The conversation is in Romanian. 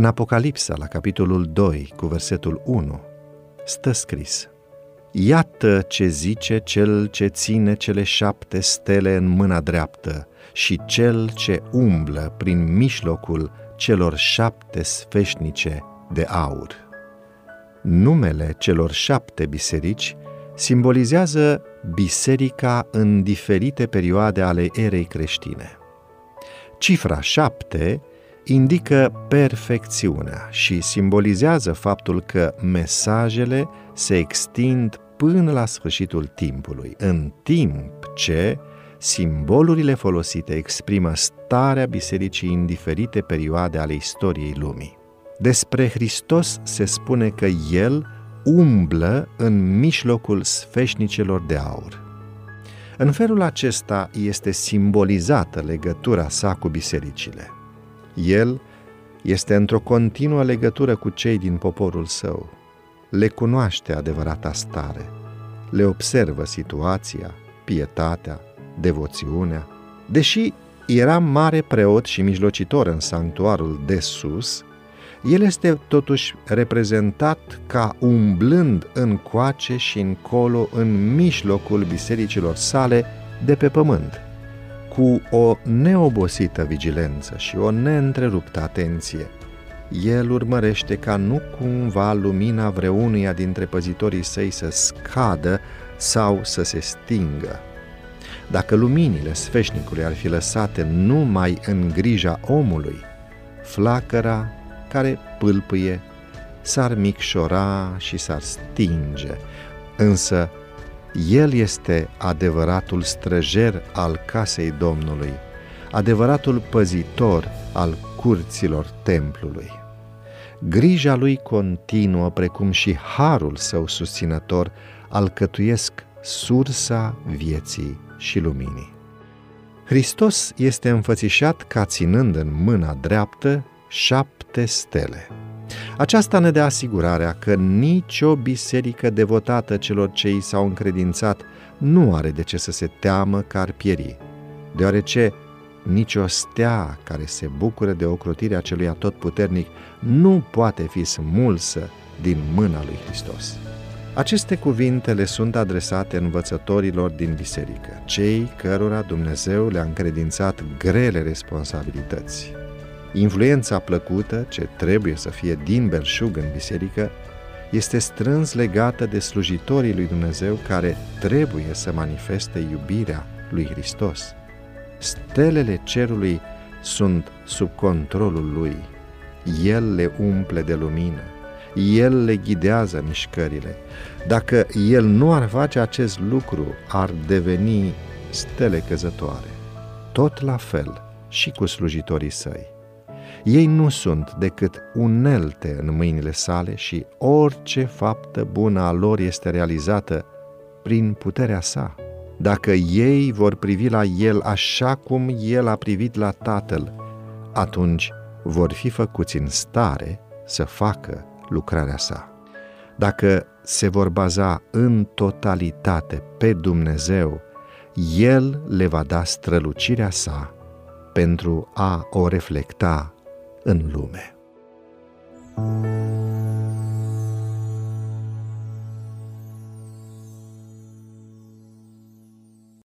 În Apocalipsa, la capitolul 2, cu versetul 1, stă scris Iată ce zice cel ce ține cele șapte stele în mâna dreaptă și cel ce umblă prin mijlocul celor șapte sfeșnice de aur. Numele celor șapte biserici simbolizează biserica în diferite perioade ale erei creștine. Cifra șapte indică perfecțiunea și simbolizează faptul că mesajele se extind până la sfârșitul timpului, în timp ce simbolurile folosite exprimă starea bisericii în diferite perioade ale istoriei lumii. Despre Hristos se spune că El umblă în mijlocul sfeșnicelor de aur. În felul acesta este simbolizată legătura sa cu bisericile. El este într-o continuă legătură cu cei din poporul său, le cunoaște adevărata stare, le observă situația, pietatea, devoțiunea. Deși era mare preot și mijlocitor în sanctuarul de sus, el este totuși reprezentat ca umblând în coace și încolo în mijlocul bisericilor sale de pe pământ, cu o neobosită vigilență și o neîntreruptă atenție. El urmărește ca nu cumva lumina vreunuia dintre păzitorii săi să scadă sau să se stingă. Dacă luminile sfeșnicului ar fi lăsate numai în grija omului, flacăra care pâlpâie s-ar micșora și s-ar stinge, însă el este adevăratul străjer al casei Domnului, adevăratul păzitor al curților templului. Grija lui continuă, precum și harul său susținător, alcătuiesc sursa vieții și luminii. Hristos este înfățișat ca ținând în mâna dreaptă șapte stele. Aceasta ne dă asigurarea că nicio biserică devotată celor ce i s-au încredințat nu are de ce să se teamă că ar pieri, deoarece nicio stea care se bucură de ocrotirea celui atotputernic nu poate fi smulsă din mâna lui Hristos. Aceste cuvinte le sunt adresate învățătorilor din biserică, cei cărora Dumnezeu le-a încredințat grele responsabilități. Influența plăcută, ce trebuie să fie din belșug în biserică, este strâns legată de slujitorii lui Dumnezeu care trebuie să manifeste iubirea lui Hristos. Stelele cerului sunt sub controlul lui. El le umple de lumină. El le ghidează mișcările. Dacă El nu ar face acest lucru, ar deveni stele căzătoare. Tot la fel și cu slujitorii săi. Ei nu sunt decât unelte în mâinile sale și orice faptă bună a lor este realizată prin puterea sa. Dacă ei vor privi la el așa cum el a privit la tatăl, atunci vor fi făcuți în stare să facă lucrarea sa. Dacă se vor baza în totalitate pe Dumnezeu, El le va da strălucirea sa pentru a o reflecta în lume. thank you